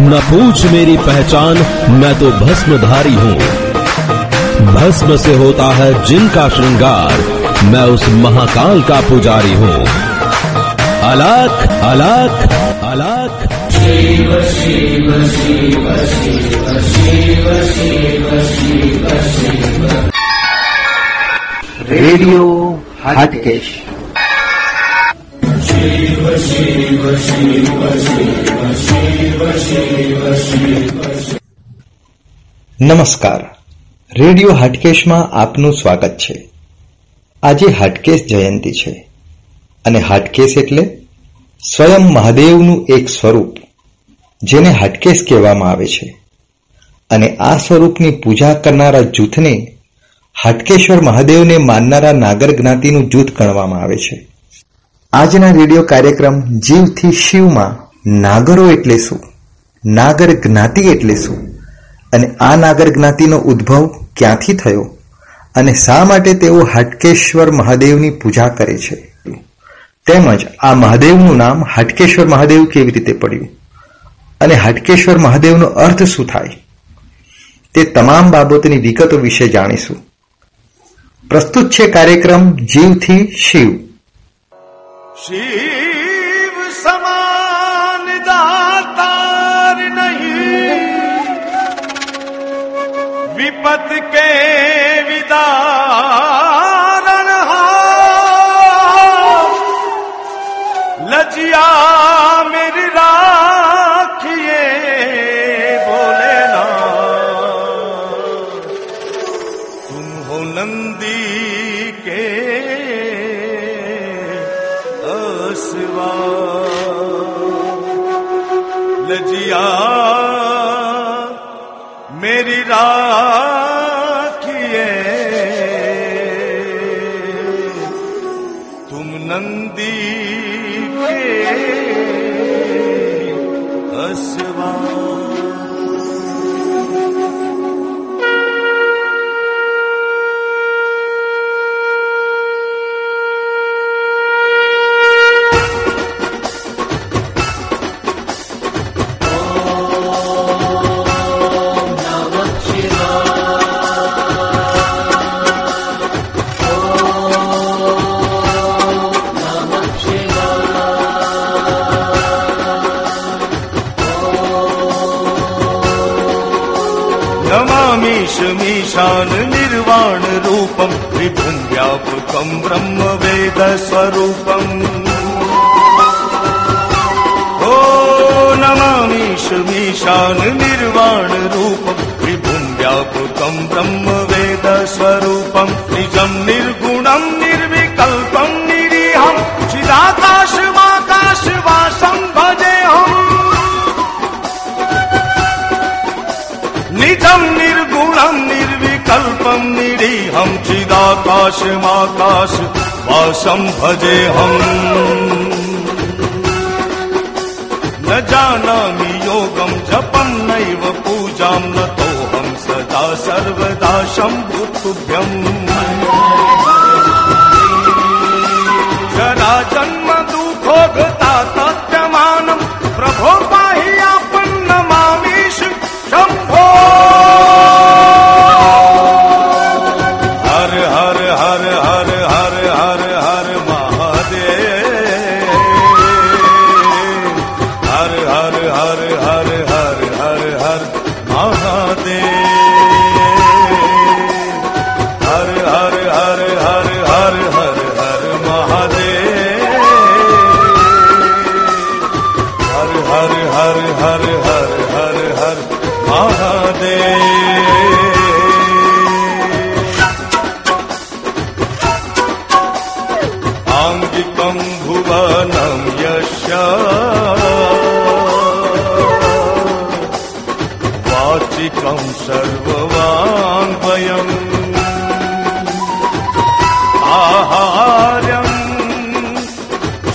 न पूछ मेरी पहचान, मैं तो भस्मधारी हूँ। भस्म से होता है जिनका श्रृंगार, मैं उस महाकाल का पुजारी हूँ। अलाख अलाख अलाख। નમસ્કાર. રેડિયો હાટકેશમાં આપનું સ્વાગત છે. આજે હાટકેશ જયંતિ છે. અને હાટકેશ એટલે સ્વયં મહાદેવનું એક સ્વરૂપ, જેને હાટકેશ કહેવામાં આવે છે. અને આ સ્વરૂપની પૂજા કરનારા જૂથને હાટકેશ્વર મહાદેવને માનનારા નાગર જ્ઞાતિનું જૂથ ગણવામાં આવે છે. આજના રેડિયો કાર્યક્રમ જીવથી શિવમાં નાગરો એટલે શું? નાગર જ્ઞાતિ એટલે શું? અને આ નાગર જ્ઞાતિનો ઉદ્ભવ ક્યાંથી થયો? અને શા માટે તેઓ હાટકેશ્વર મહાદેવની પૂજા કરે છે? તેમજ આ મહાદેવનું નામ હાટકેશ્વર મહાદેવ કેવી રીતે પડ્યું? અને હાટકેશ્વર મહાદેવનો અર્થ શું થાય? તે તમામ બાબતોની વિગતો વિશે જાણીશું. પ્રસ્તુત છે કાર્યક્રમ જીવથી શિવ. શિવ સમાન દાતાર નહીં. વિપત કે વિદારણ લજિયા મેરી રા ब्रह्मवेदस्वरूपम्। ओ निर्वाणरूपम् नमीशमीशाननिर्वाणरूपम् त्रिभुव्यापुतं ब्रह्मवेदस्वरूपम् त्रिजं निर्गुणम् िदाकाशमाकाश भजे हम। न जानामि योगम् जपन्नैव पूजाम् लतोऽहं सदा सर्वदा शम् दुर्तव्यम्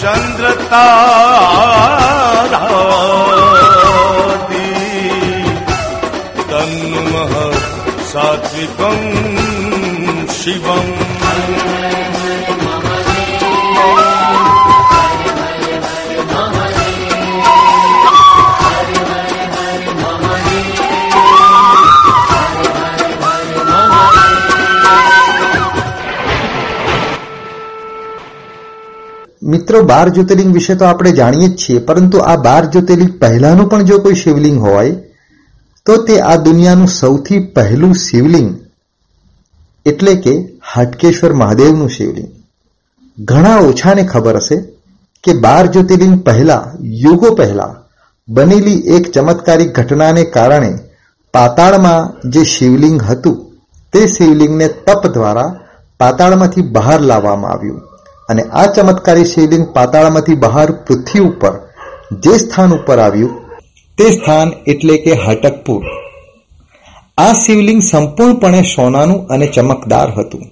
चन्द्रता तन्मः सात्विकम् शिवम्। મિત્રો બાર જ્યોતિર્લિંગ વિશે તો આપણે જાણીએ જ છીએ, પરંતુ આ બાર જ્યોતિર્લિંગ પહેલાનું પણ જો કોઈ શિવલિંગ હોય, તો તે આ દુનિયાનું સૌથી પહેલું શિવલિંગ, એટલે કે હાટકેશ્વર મહાદેવનું શિવલિંગ. ઘણા ઓછાને ખબર હશે કે બાર જ્યોતિર્લિંગ પહેલા, યુગો પહેલા, બનેલી એક ચમત્કારિક ઘટનાને કારણે પાતાળમાં જે શિવલિંગ હતું, તે શિવલિંગને તપ દ્વારા પાતાળમાંથી બહાર લાવવામાં આવ્યું. અને આ ચમત્કારી શિવલિંગ પાતાળમાંથી બહાર પૃથ્વી ઉપર જે સ્થાન ઉપર આવ્યું, તે સ્થાન એટલે કે હાટકપુર. આ શિવલિંગ સંપૂર્ણપણે સોનાનું અને ચમકદાર હતું.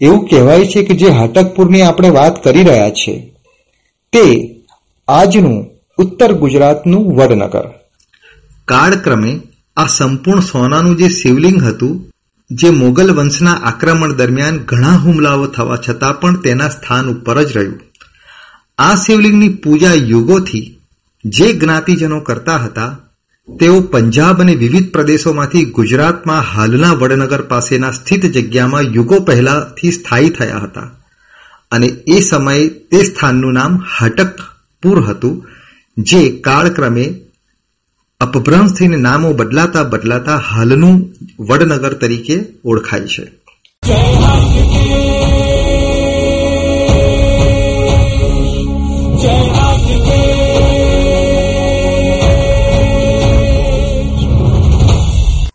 એવું કહેવાય છે કે જે હાટકપુરની આપણે વાત કરી રહ્યા છે, તે આજનું ઉત્તર ગુજરાતનું વડનગર. કાળક્રમે આ સંપૂર્ણ સોનાનું જે શિવલિંગ હતું, જે મોગલ વંશના આક્રમણ દરમિયાન ઘણા હુમલાઓ થવા છતાં પણ તેના સ્થાન ઉપર જ રહ્યું. આ શિવલિંગની પૂજા યુગોથી જે જ્ઞાતિજનો કરતા હતા, તેઓ પંજાબ અને વિવિધ પ્રદેશોમાંથી ગુજરાતમાં હાલના વડનગર પાસેના સ્થિત જગ્યામાં યુગો પહેલાથી સ્થાયી થયા હતા. અને એ સમયે તે સ્થાનનું નામ હટકપુર હતું, જે કાળક્રમે અપભ્રંશ થઈને નામો બદલાતા બદલાતા હાલનું વડનગર તરીકે ઓળખાય છે.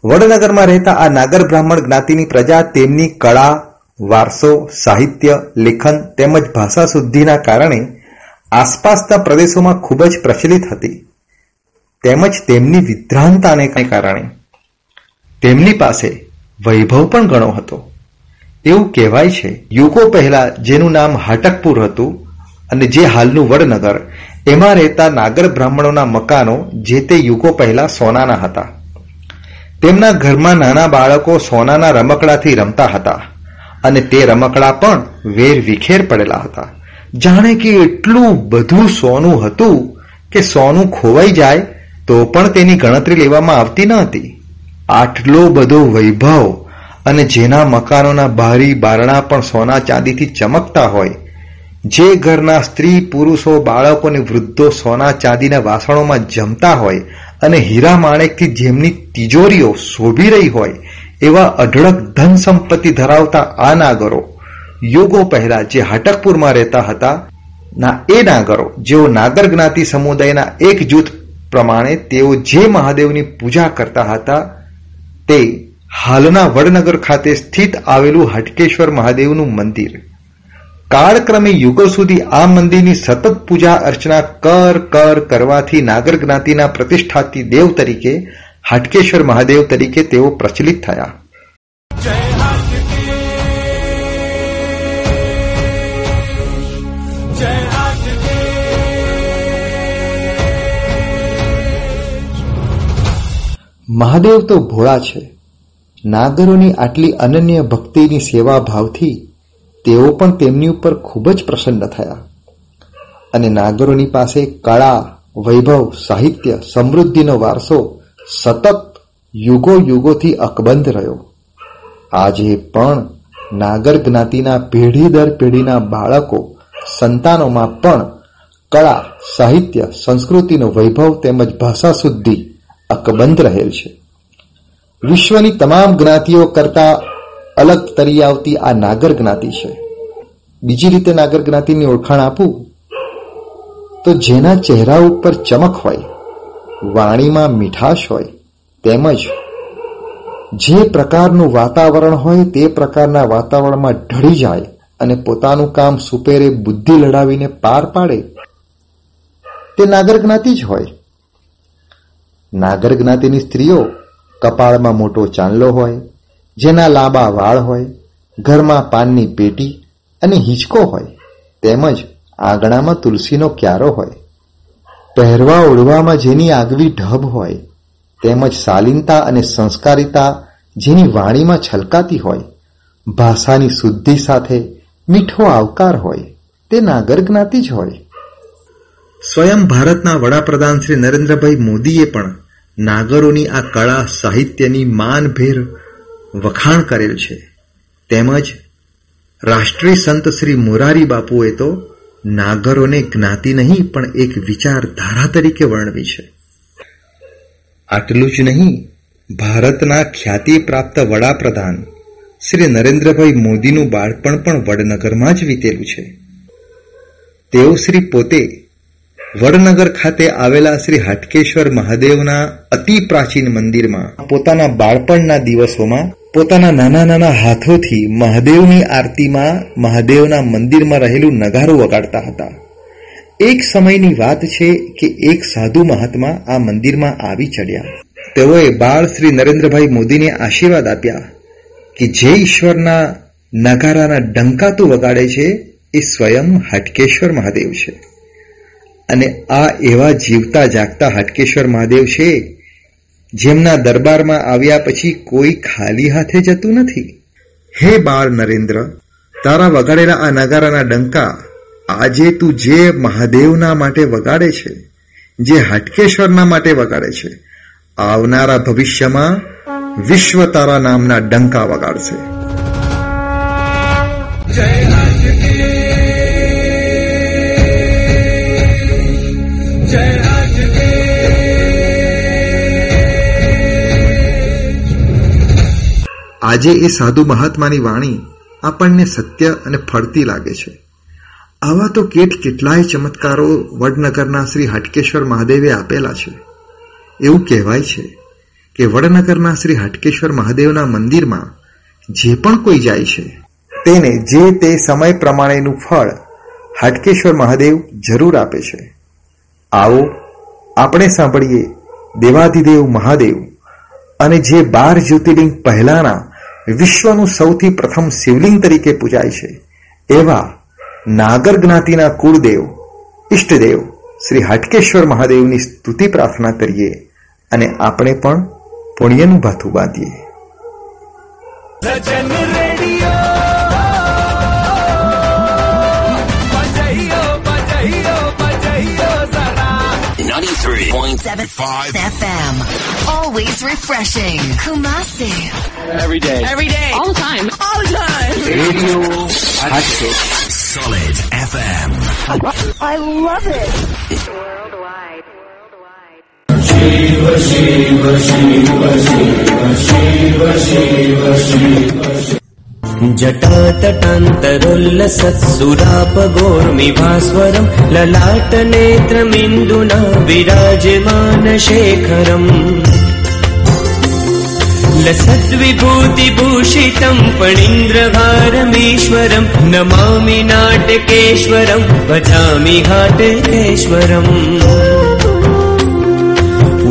વડનગરમાં રહેતા આ નાગર બ્રાહ્મણ જ્ઞાતિની પ્રજા તેમની કળા, વારસો, સાહિત્ય, લેખન તેમજ ભાષા શુદ્ધિના કારણે આસપાસના પ્રદેશોમાં ખૂબ જ પ્રચલિત હતી. તેમજ તેમની વિદ્રાંતાને કારણે તેમની પાસે વૈભવ પણ ઘણો હતો. એવું કહેવાય છે, યુગો પહેલા જેનું નામ હાટકપુર હતું અને જે હાલનું વડનગર, એમાં રહેતા નાગર બ્રાહ્મણોના મકાનો જે તે યુગો પહેલા સોનાના હતા. તેમના ઘરમાં નાના બાળકો સોનાના રમકડાથી રમતા હતા અને તે રમકડા પણ વેર વિખેર પડેલા હતા. જાણે કે એટલું બધું સોનું હતું કે સોનું ખોવાઈ જાય તો પણ તેની ગણતરી લેવામાં આવતી ન હતી. આટલો બધો વૈભવ અને જેના મકાનોના બારી બારણા પણ સોના ચાંદીથી ચમકતા હોય, જે ઘરના સ્ત્રી, પુરુષો, બાળકો અને વૃદ્ધો સોના ચાંદીના વાસણોમાં જમતા હોય અને હીરા માણેકથી જેમની તિજોરીઓ શોભી રહી હોય, એવા અઢળક ધન સંપત્તિ ધરાવતા આ નાગરો યુગો પહેલા જે હટકપુરમાં રહેતા હતા, ના, એ નાગરો, જેઓ નાગર જ્ઞાતિ સમુદાયના એક જૂથ પ્રમાણે તેઓ જે મહાદેવની પૂજા કરતા હતા, તે હાલના વડનગર ખાતે સ્થિત આવેલું હટકેશ્વર મહાદેવનું મંદિર. કાળક્રમે યુગો સુધી આ મંદિરની સતત પૂજા અર્ચના કર કર કરવાથી નાગર જ્ઞાતિના પ્રતિષ્ઠાતી દેવ તરીકે, હાટકેશ્વર મહાદેવ તરીકે તેઓ પ્રચલિત થયા. મહાદેવ તો ભોળા છે. નાગરોની આટલી અનન્ય ભક્તિની સેવા ભાવથી તેઓ પણ તેમની ઉપર ખૂબ જ પ્રસન્ન થયા. અને નાગરોની પાસે કળા, વૈભવ, સાહિત્ય, સમૃદ્ધિનો વારસો સતત યુગો યુગોથી અકબંધ રહ્યો. આજે પણ નાગર જ્ઞાતિના પેઢી દર પેઢીના બાળકો સંતાનોમાં પણ કળા, સાહિત્ય, સંસ્કૃતિનો વૈભવ તેમજ ભાષા શુદ્ધિ અકબંધ રહેલ છે. વિશ્વની તમામ જ્ઞાતિઓ કરતા અલગ તરી આવતી આ નાગર જ્ઞાતિ છે. બીજી રીતે નાગર જ્ઞાતિની ઓળખાણ આપું? તો જેના ચહેરા ઉપર ચમક હોય, વાણીમાં મીઠાશ હોય, તેમજ જે પ્રકારનું વાતાવરણ હોય તે પ્રકારના વાતાવરણમાં ઢળી જાય અને પોતાનું કામ સુપેરે બુદ્ધિ લડાવીને પાર પાડે, તે નાગર જ્ઞાતિ જ હોય. નાગર જ્ઞાતિની સ્ત્રીઓ કપાળમાં મોટો ચાંદલો હોય, જેના લાંબા વાળ હોય, ઘરમાં પાનની પેટી અને હિંચકો હોય, તેમજ આંગણામાં તુલસીનો ક્યારો હોય. પહેરવા ઓઢવામાં જેની આગવી ઢબ હોય, તેમજ શાલીનતા અને સંસ્કારિતા જેની વાણીમાં છલકાતી હોય, ભાષાની શુદ્ધિ સાથે મીઠો આવકાર હોય, તે નાગર જ્ઞાતિ જ હોય. સ્વયં ભારતના વડાપ્રધાન શ્રી નરેન્દ્રભાઈ મોદીએ પણ નાગરોની આ કળા સાહિત્યની માનભેર વખાણ કરેલ છે. તેમજ રાષ્ટ્રીય સંત શ્રી મોરારી બાપુએ તો નાગરોને જ્ઞાતિ નહીં, પણ એક વિચારધારા તરીકે વર્ણવી છે. આટલું જ નહીં, ભારતના ખ્યાતિ પ્રાપ્ત વડાપ્રધાન શ્રી નરેન્દ્રભાઈ મોદીનું બાળપણ પણ વડનગરમાં જ વીતેલું છે. તેઓ શ્રી પોતે વડનગર ખાતે આવેલા શ્રી હાટકેશ્વર મહાદેવના અતિ પ્રાચીન મંદિરમાં પોતાના બાળપણના દિવસોમાં પોતાના નાના નાના હાથોથી મહાદેવની આરતીમાં મહાદેવના મંદિરમાં રહેલું નગારું વગાડતા હતા. એક સમયની વાત છે કે એક સાધુ મહાત્મા આ મંદિરમાં આવી ચડ્યા. તેઓએ બાળ શ્રી નરેન્દ્રભાઈ મોદીને આશીર્વાદ આપ્યા કે જે ઈશ્વરના નગારાના ડંકાતું વગાડે છે, એ સ્વયં હાટકેશ્વર મહાદેવ છે. અને આ એવા જીવતા જાગતા હાટકેશ્વર મહાદેવ છે જેમના દરબારમાં આવ્યા પછી કોઈ ખાલી હાથે જતું નથી. હે બાળ નરેન્દ્ર તારા વગાડેલા આ નગારાના ડંકા આજે તું જે મહાદેવના માટે વગાડે છે જે હાટકેશ્વરના માટે વગાડે છે આવનારા ભવિષ્યમાં વિશ્વ તારા નામના ડંકા વગાડશે. આજે એ સાધુ મહાત્માની વાણી આપણને સત્ય અને ફળતી લાગે છે. આવા તો કેટ કેટલાય ચમત્કારો વડનગરના શ્રી હાટકેશ્વર મહાદેવે આપેલા છે. એવું કહેવાય છે કે વડનગરના શ્રી હાટકેશ્વર મહાદેવના મંદિરમાં જે પણ કોઈ જાય છે, તેને જે તે સમય પ્રમાણેનું ફળ હાટકેશ્વર મહાદેવ જરૂર આપે છે. આવો આપણે સાંભળીએ દેવાધિદેવ મહાદેવ અને જે બાર જ્યોતિર્લિંગ પહેલાના વિશ્વનું સૌથી પ્રથમ શિવલિંગ તરીકે પૂજાય છે. એવા નાગર જ્ઞાતિના કુળદેવ, ઈષ્ટદેવ, શ્રી હાટકેશ્વર મહાદેવની સ્તુતિ પ્રાર્થના કરીએ અને આપણે પણ પુણ્યનું ભાથું બાંધીએ. 93.75 FM. Always refreshing. Kumasi. Every day. Every day. All the time. All the time. Radio. Solid FM. I love it. जटातटान्तरोल्लसत्सुरापगोर्मिभास्वरम् ललाटनेत्रमिन्दुना विराजमानशेखरम् लसद्विभूतिभूषितम् फणीन्द्रभारमीश्वरम् Namami नाटकेश्वरम् भजामि घाटकेश्वरम्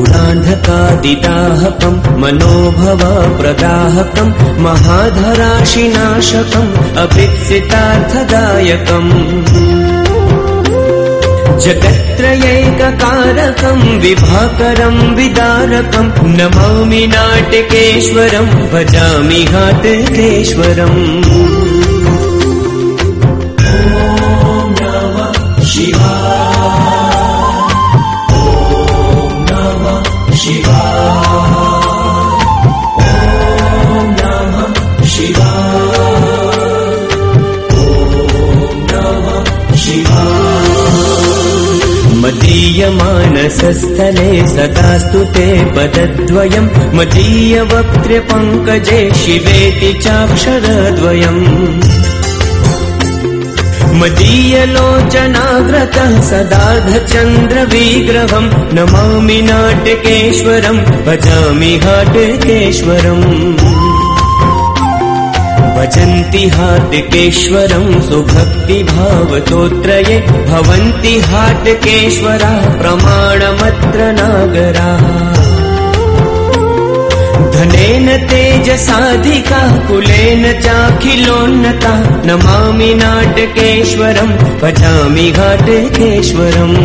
पुरान्धकादिदाहकम् मनोभवाप्रदाहकम् महाधराशिनाशकम् अभित्सितार्थदायकम् जगत्त्रयैककारकम् विभाकरम् विदारकम् Namami नाटकेश्वरम् भजामि घाटकेश्वरम् मदीयमानसस्थले सदास्तु ते पदद्वयम्। मदीयवक्त्रपङ्कजे शिवेति चाक्षरद्वयम् मदीयलोचनाग्रतः सदार्धचन्द्रविग्रहम् नमामि नाटकेश्वरम् भजामि हाटकेश्वरम् भजन्ति हाटकेश्वरम् सुभक्तिभावतोत्रये भवन्ति हाटकेश्वरा प्रमाणमत्र नागराः धनेन तेजसाधिका कुलेन चाखिलोन्नता। नमामि नाटकेश्वरम् भजामि घाटकेश्वरम्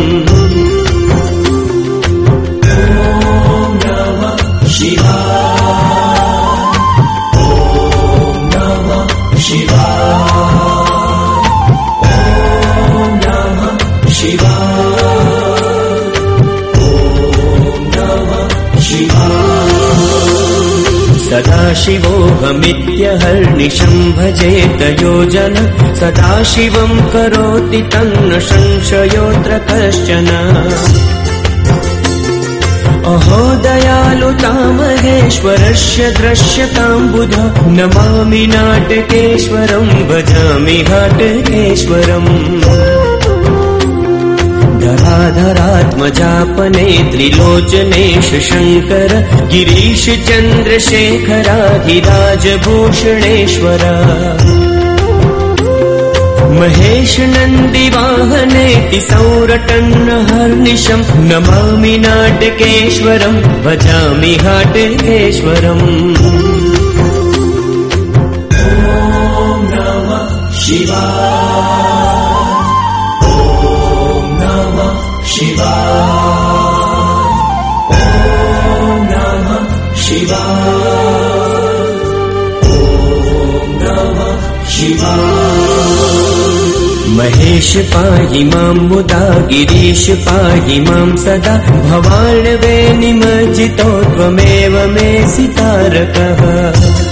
शिवो गमित्यहर्निशम् भजे तयोजन करोति तन्न संशयोऽत्र कश्चन अहो दयालुतामहेश्वरस्य दृश्यताम्बुध नमामि नाटकेश्वरम् भजामि घाटकेश्वरम् धराधरात्मजापने त्रिलोचनेश शङ्कर गिरीश चन्द्रशेखराधिराजभूषणेश्वर महेश नन्दिवाहनेति सौरटन्नहर्निशम् नमामि नाटकेश्वरम् भजामि हाटकेश्वरम् शिवा महेश पाहि मां मुदा गिरीश पाहि मां सदा। भवाण्वे निमज्जितो त्वमेव मे सितारकः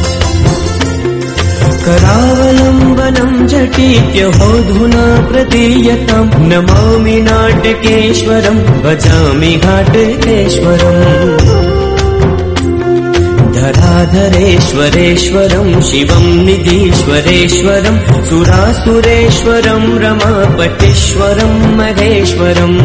करावलम्बनम् झटित्यहोधुना प्रतीयताम् नमामि नाटकेश्वरम् भजामि घाटकेश्वरम् धराधरेश्वरेश्वरम् शिवम् निधीश्वरेश्वरम् सुरासुरेश्वरम् रमापटीश्वरम् महेश्वरम्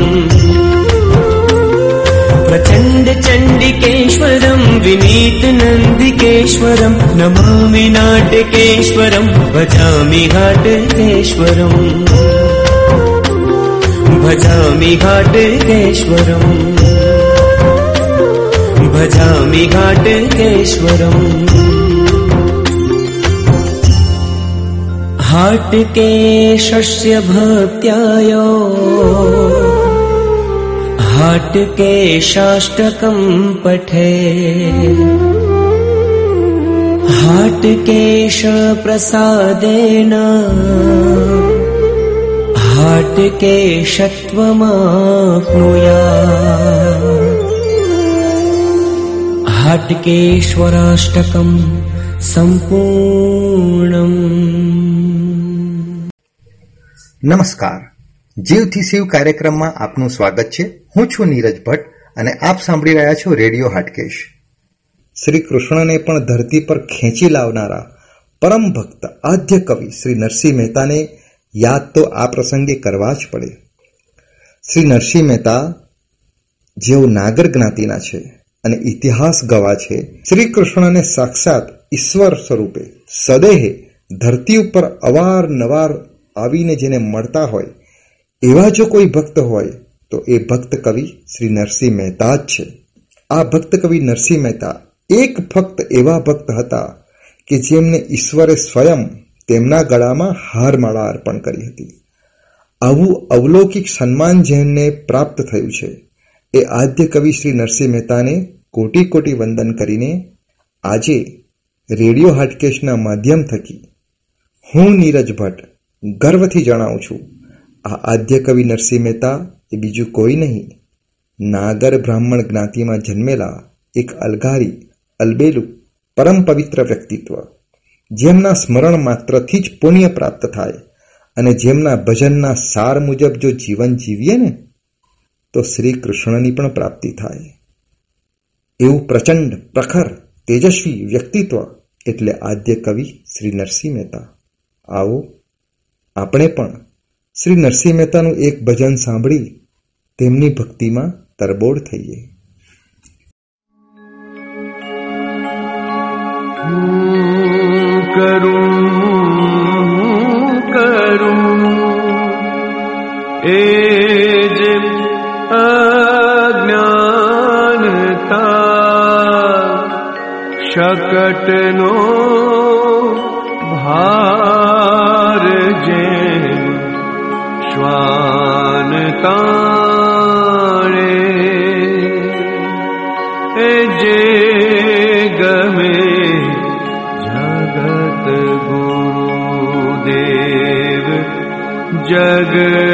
प्रचण्ड चण्डिकेश्वरम् विनीत नन्दिकेश्वरम् नमामि नाटकेश्वरम् भजामि घाटकेश्वरम् भजामि घाटकेश्वरम् भजामि घाटकेश्वरम् हाटकेशस्य भक्त्यायो हाटकेशाष्टकम् पठे हाटकेशप्रसादेन हाटकेशत्वमाप्नुयात् हाटकेश्वराष्टकम् सम्पूर्णम् નમસ્કાર જીવથી શિવ કાર્યક્રમમાં આપનું સ્વાગત છે હું છું નીરજ ભટ્ટ અને આપ સાંભળી રહ્યા છો રેડિયો હાટકેશ. શ્રી કૃષ્ણને પણ ધરતી પર ખેંચી લાવનારા પરમ ભક્ત આદ્ય કવિ શ્રી નરસિંહ મહેતાને યાદ તો આ પ્રસંગે કરવા જ પડે. શ્રી નરસિંહ મહેતા જેઓ નાગર જ્ઞાતિના છે અને ઇતિહાસ ગવા છે, શ્રી કૃષ્ણને સાક્ષાત ઈશ્વર સ્વરૂપે સદેહે ધરતી ઉપર અવારનવાર આવીને જેને મળતા હોય એવા જો કોઈ ભક્ત હોય તો એ ભક્ત કવિ શ્રી નરસિંહ મહેતા જ છે. આ ભક્ત કવિ નરસિંહ મહેતા એક ફક્ત એવા ભક્ત હતા કે જેમને ઈશ્વરે સ્વયં તેમના ગળામાં હારમાળા અર્પણ કરી હતી. આવું અવલૌકિક સન્માન જેમને પ્રાપ્ત થયું છે, એ આદ્ય કવિ શ્રી નરસિંહ મહેતાને કોટી કોટી વંદન કરીને આજે રેડિયો હાટકેશના માધ્યમ થકી હું નીરજ ભટ્ટ ગર્વથી જણાવું છું, આ આદ્ય કવિ નરસિંહ મહેતા એ બીજું કોઈ નહીં. નાગર બ્રાહ્મણ જ્ઞાતિમાં જન્મેલા એક અલગારી અલબેલું, પરમ પવિત્ર વ્યક્તિત્વ, જેમના સ્મરણ માત્રથી જ પુણ્ય પ્રાપ્ત થાય અને જેમના ભજનના સાર મુજબ જો જીવન જીવીએ ને, તો શ્રી કૃષ્ણની પણ પ્રાપ્તિ થાય. એવું પ્રચંડ, પ્રખર, તેજસ્વી વ્યક્તિત્વ એટલે આદ્ય કવિ શ્રી નરસિંહ મહેતા. આવો, આપણે પણ શ્રી નરસિંહ મહેતાનું એક ભજન સાંભળી તેમની ભક્તિમાં તરબોળ થઈએ. કરું કરું, એ અજ્ઞાનતા શકટનો ભાર તાણે એ જે ગમે જગત ગુરુદેવ જગદીશને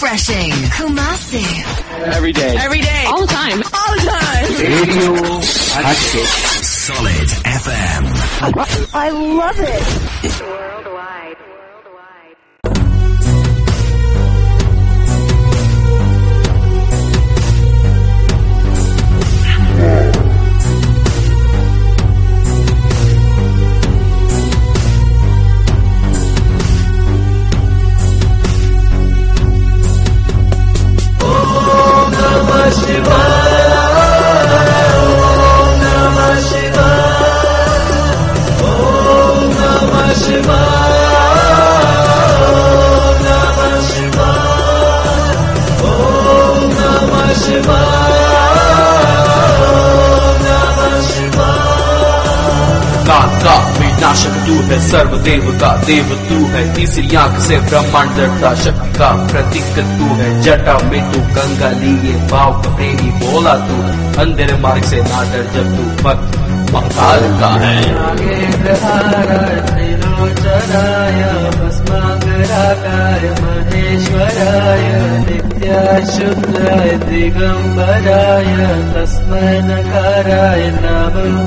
refreshing. Kumasi. Every day. Every day. All the time. All the time. Radio Solid FM. I love it. तू है सर्वदेव का देव, तू है तीसरी आँख से ब्रह्मांड डरता शक्ति का प्रतीक, तू है जटा में तू गंगा लिए भाव प्रेमी, बोला तू अंधेरे मार्ग से ना डर जब तू भक्त महाकाल का है। महेश्वराय दिगम्बराय तस्मै नकाराय नमः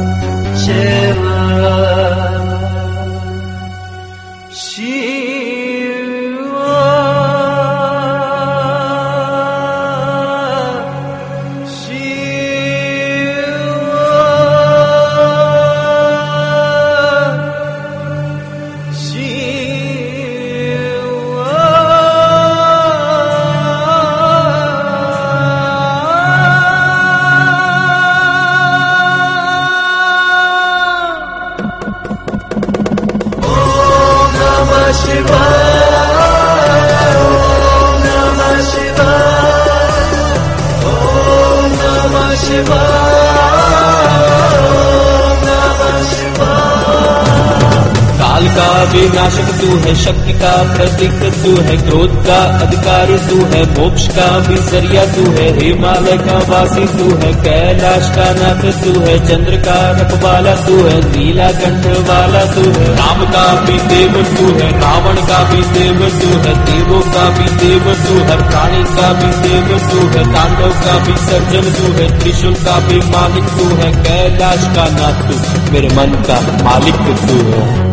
विनाशक तू है शक्ति का प्रतीक तू है क्रोध का अधिकारी तू है मोक्ष का भी ज़रिया तू है हिमालय का वासी तू है कैलाश का नाथ तू है चंद्र का रखवाला तू है नीला कंठ वाला तू है राम का भी देव तू है रावण का भी देव तू है देवों का भी देव तू है प्राणी का भी देव तू है तांडव का भी सर्जन तू है त्रिशूल का भी मालिक तू है कैलाश का नाथ तू मेरे मन का मालिक तू है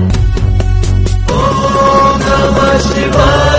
是万。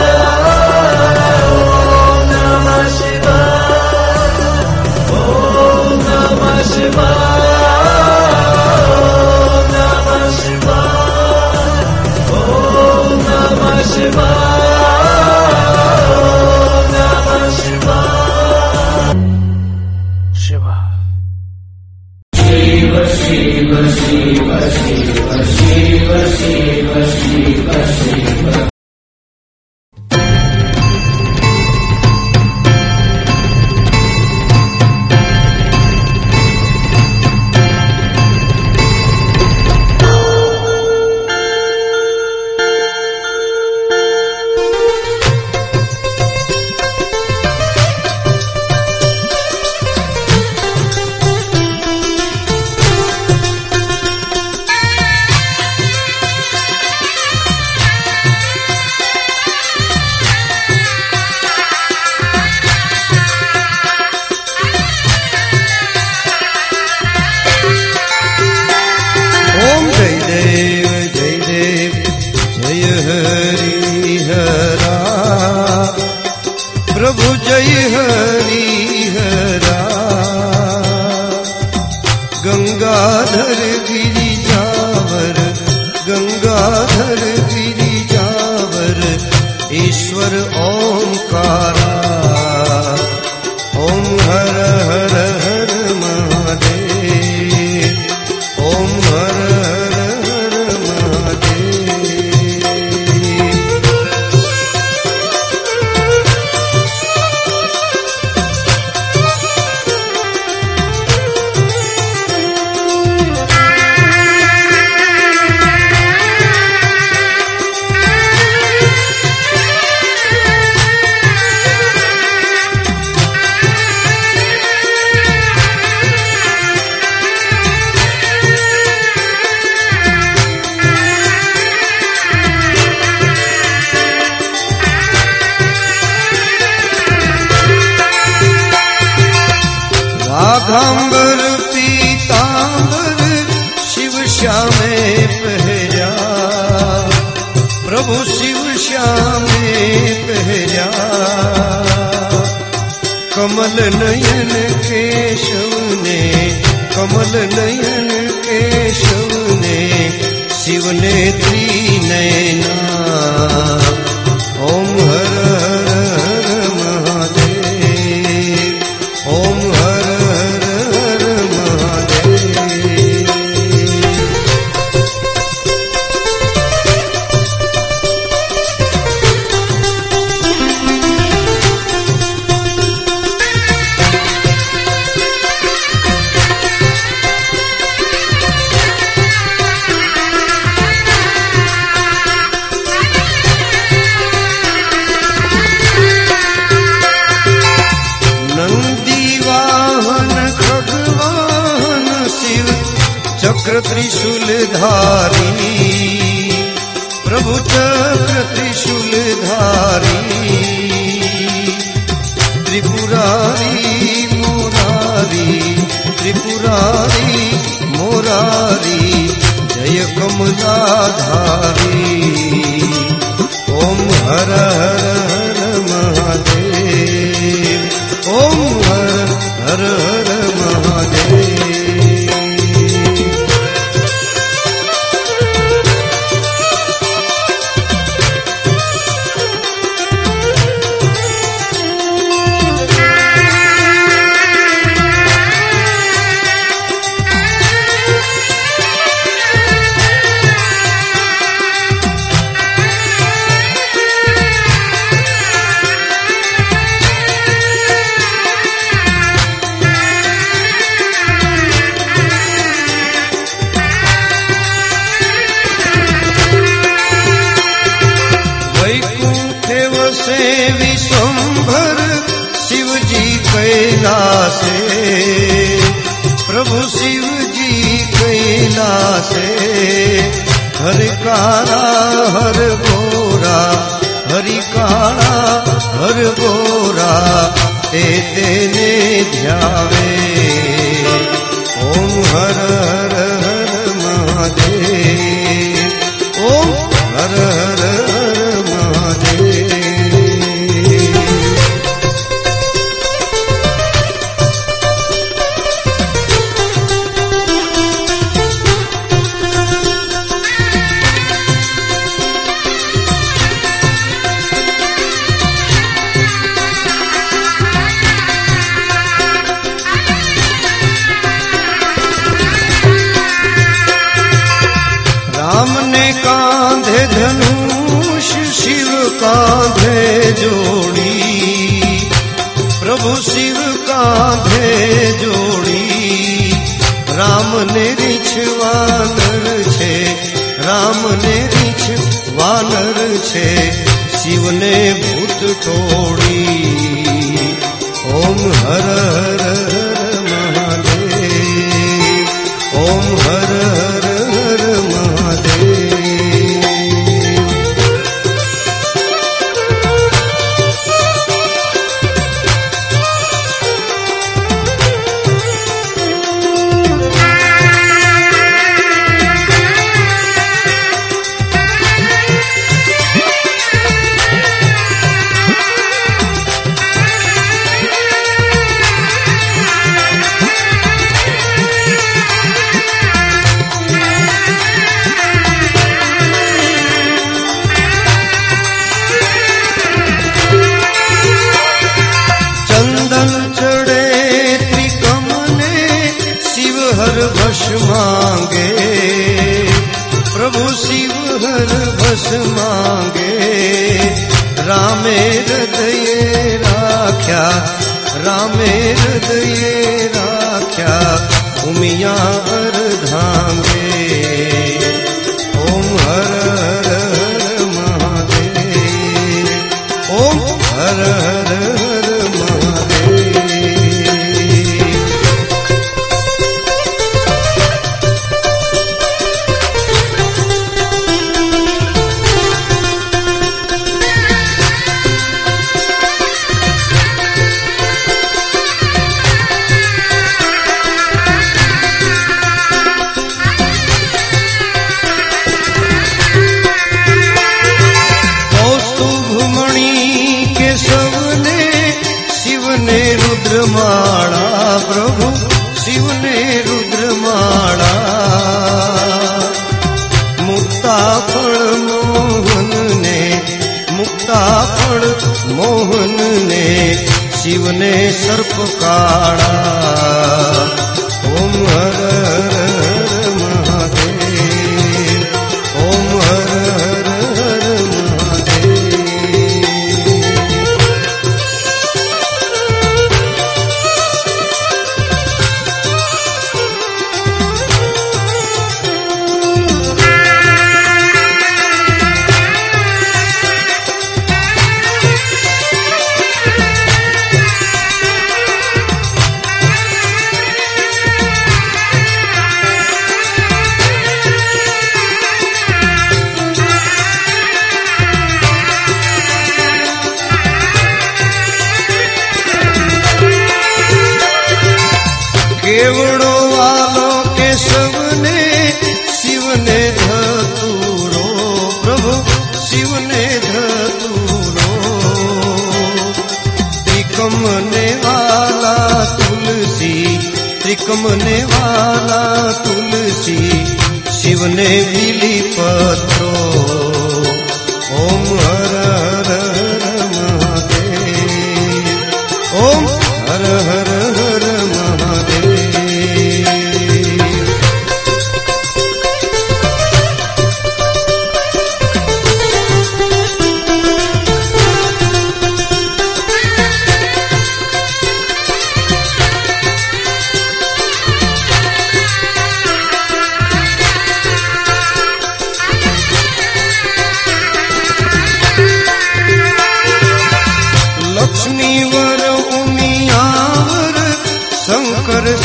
ચક્ર ત્રિશુલ ધારી પ્રભુ ચક્ર ત્રિશુલ ધારી ત્રિપુરારી મોરારી ત્રિપુરારી મોરારી જય કમલાધારી ઓમ હર હર હર મહાદેવ ઓમ હર હર હર મહાદેવ તે તેને ધ્યાવે. ઓમ હર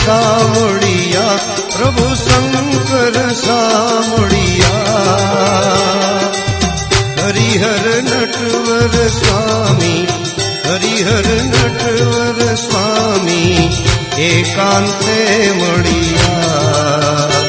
સામળિયા પ્રભુ શંકર સામળિયા હરિહર નટવર સ્વામી હરિહર નટવર સ્વામી એકાંતે મળ્યા.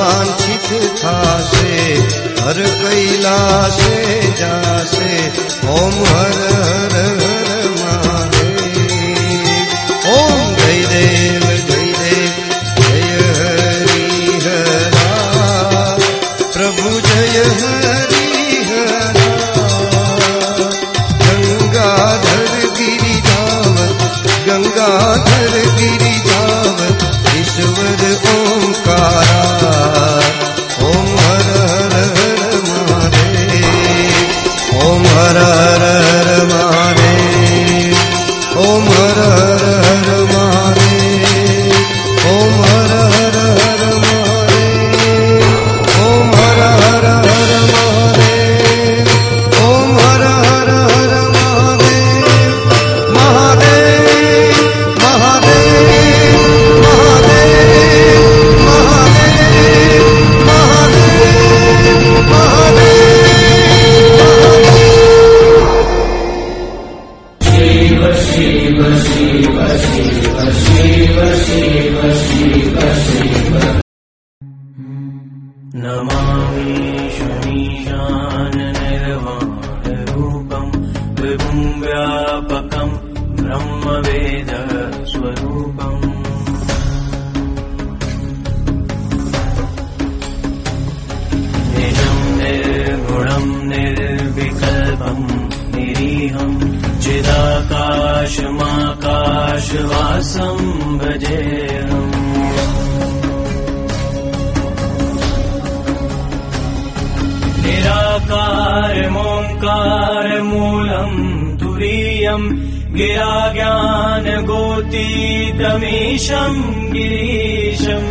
મનવાંછિત થાશે હર કૈલાશે જાશે ઓમ હર હર नमामि शमीशाननिर्वाणरूपं विभुङ्ग्यापकं ब्रह्मवेदस्वरूपम् दृढं निर्गुणं निर्विकल्पं धीहम् चिराकाशमाकाशवासं व्रजे। निराकारमोङ्कारमूलम् तुरीयम् रीयं गिराज्ञान गोती तमीशम् गिरीशम्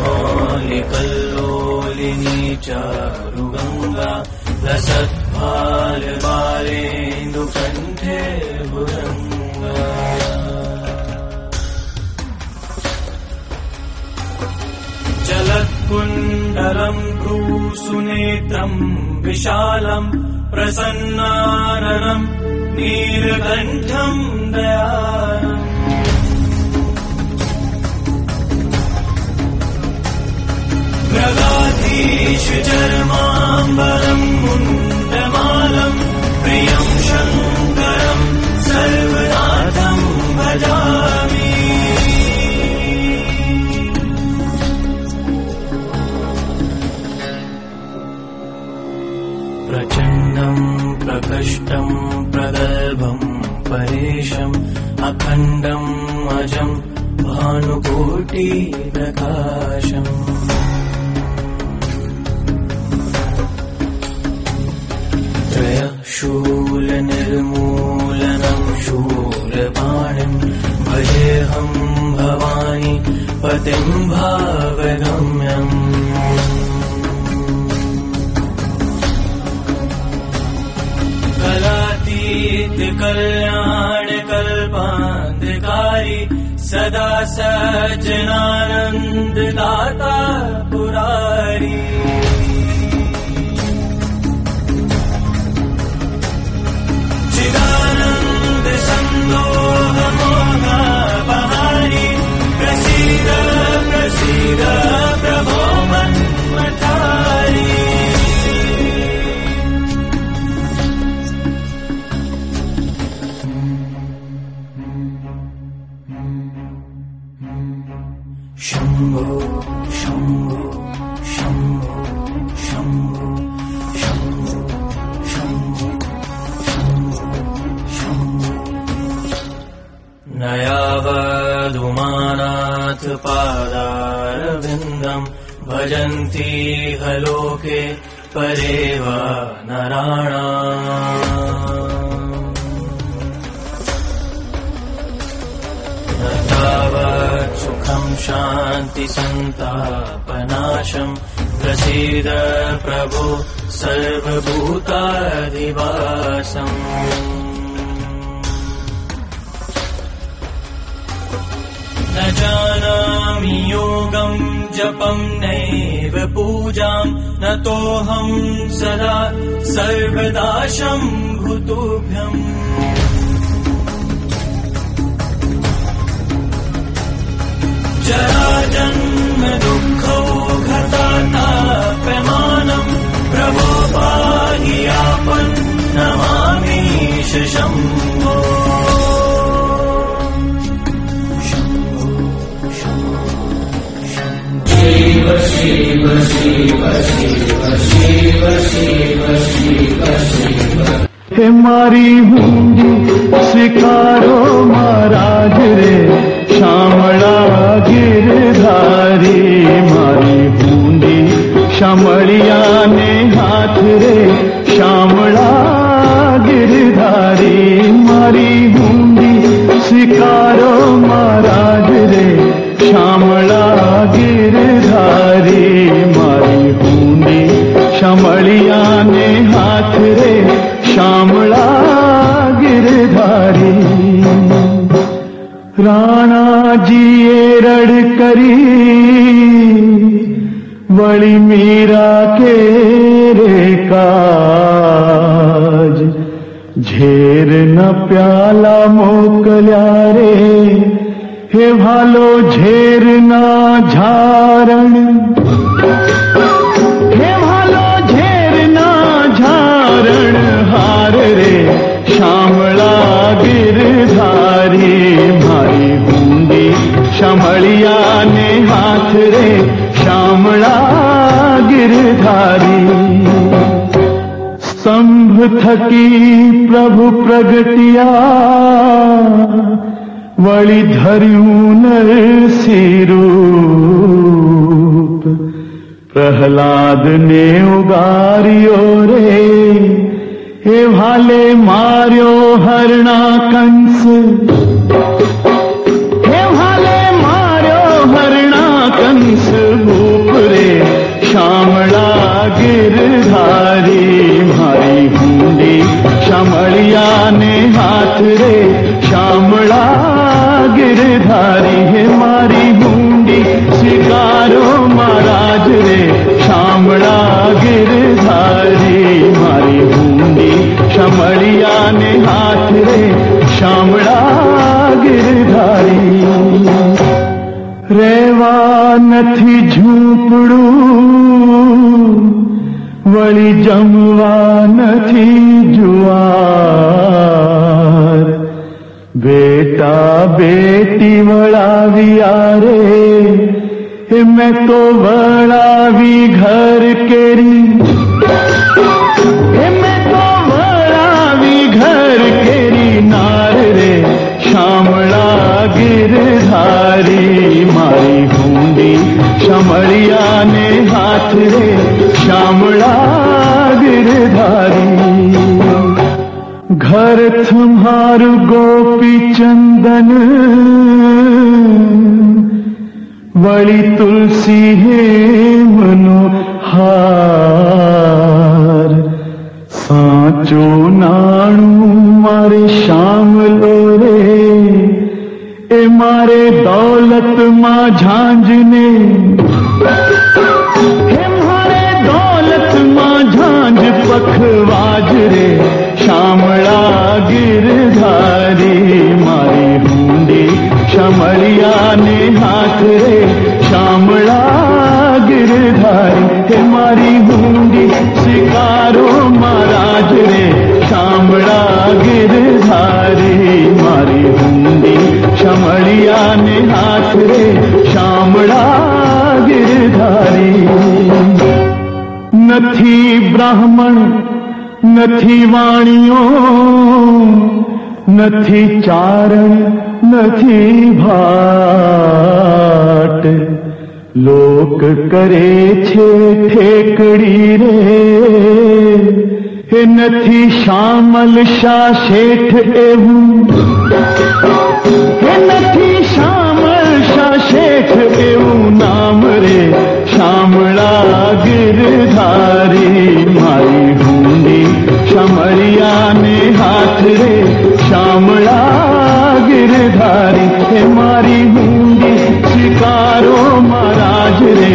मालिकल्लोलिनी चारुगङ्गा गृगङ्गा लसद्भारबारेन्दुकण्ठेङ्गा जलत् कुण्डरम् विशालम् प्रसन्नारणम् नीर्कण्ठम् दया मुण्डमालम् प्रियम् शङ्करम् सर्वनाथम् भजामि। प्रचण्डम् प्रकष्टम् प्रगल्भम् परेशम् अखण्डम् अजम् भानुकोटिप्रकाशम् शूलनिर्मूलनं शूलपाणम् भजेहं भवानि पतिं भावगम्यम् कल्याणकल्पान्धकारी सदा सज्जनानन्ददाता पुरारी। Cuidarán besando la. મારી હુંડી સ્વીકારો મહારાજ રે, શામળા ગિરધારી, મારી હુંડી શામળિયાને હાથ રે, શામળા ગિરધારી, મારી રાણાજીએ રડ કરી, વળી મીરા કે રે કાજ? ઝેર ન પ્યાલા મોકલ્યા રે, હે ભાલો ઝેર ના ઝારણ. શામળિયાને હાથ રે શામળા ગિરધારી. સ્તંભ થકી પ્રભુ પ્રગટિયા વળી ધર્યું નરસિરૂપ પ્રહલાદને ઉગાર્યો રે, હે ભાલે માર્યો હરણા કંસ શામળા ગિરધારી મારી હુંડી શામળિયાને હાથ રે શામળા ગિરધારી હે મારી હુંડી સ્વીકારો મહારાજ રે શામળા ગિરધારી મારી હુંડી શામળિયાને હાથ રે શામળા ગિરધારી રેવા નથી ઝૂંપડું વળી જમવા નથી જુવાર બેટા બેટી વળાવ્યા રે એ મેં તો વળાવી ઘર કેરી એ મેં તો વળાવી ઘર કેરી નાર રે શામળા ગિરધારી મારી હુંડી શામળિયાને હાથ રે गिरधारी। घर तुम्हार गोपी चंदन। वड़ी तुलसी है मनोहार। साचो नाणू मारे श्याम लोरे ए मारे दौलत माँ झांझने। હાથ રે શામળા ગિરધારી હે મારી હુંડી સ્વીકારો મહારાજ રે શામળા ગિરધારી નથી બ્રાહ્મણ નથી વાણીઓ નથી ચારણ નથી ભાટ. લોક કરે છે ઠેકડી રે એ નથી શામલ શાહ શેઠ એવું. એ નથી શામલ શાહ શેઠ એવું નામ રે. શામળા ગિરધારી મારી હુંડી શમરિયાને હાથ રે. શામળા ગિરધારી એ મારી હુંડી શિકારો મહારાજ રે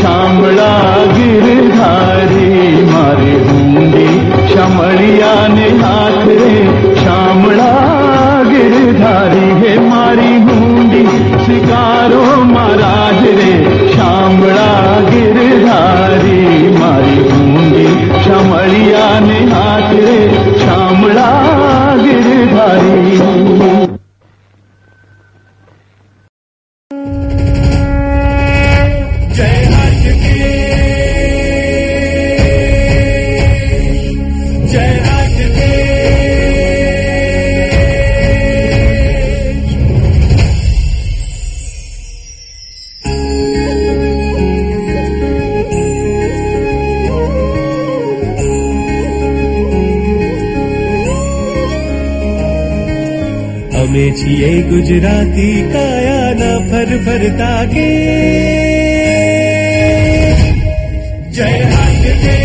શામળા ગીરધારી મારી હુંડી શમળિયાને હાથ રે શામળા ગીરધારી હે મારી હુંડી શિકારો મહારાજ રે શામળા ગુજરાતી કાયાના ફર ફરતા કે જય હાથ કે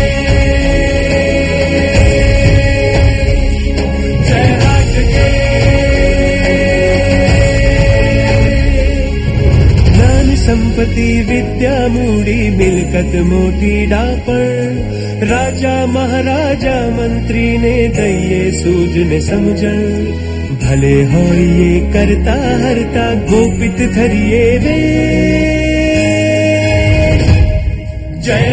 સંપત્તિ વિદ્યા મૂડી મિલકત મોટી ડાપણ રાજા મહારાજા મંત્રીને દઈએ સૂઝને સમજણ भले होये करता हरता गोपित धरिए वे। जय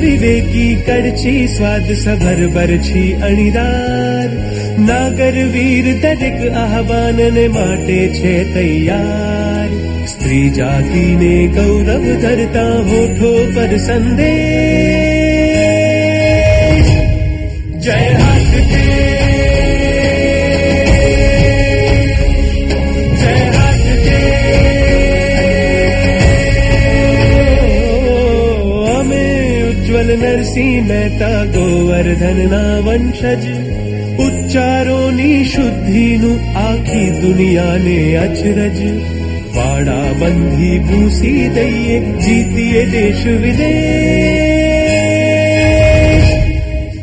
विवेकी कर्चि स्वाद सभर बरछी अणिदार। नागर वीर सभरी अणिरा माटे छे तैयार। स्त्री जाति ने गौरव धरता पर संदेश जय अमे उज्ज्वल नरसिंह मेहता गोवर्धन ना वंशज उच्चारो नी शुद्धि नु आखी दुनिया ने अचरज। બંધી ભૂસી દઈએ જીતીએ દેશ વિદેશ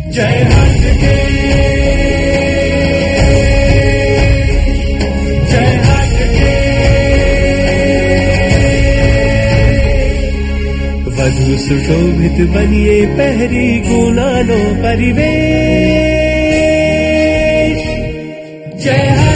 જય હાથ કે વધુ સુશોભિત બનીએ પહેરી ગુનાનો પરિવેશ જય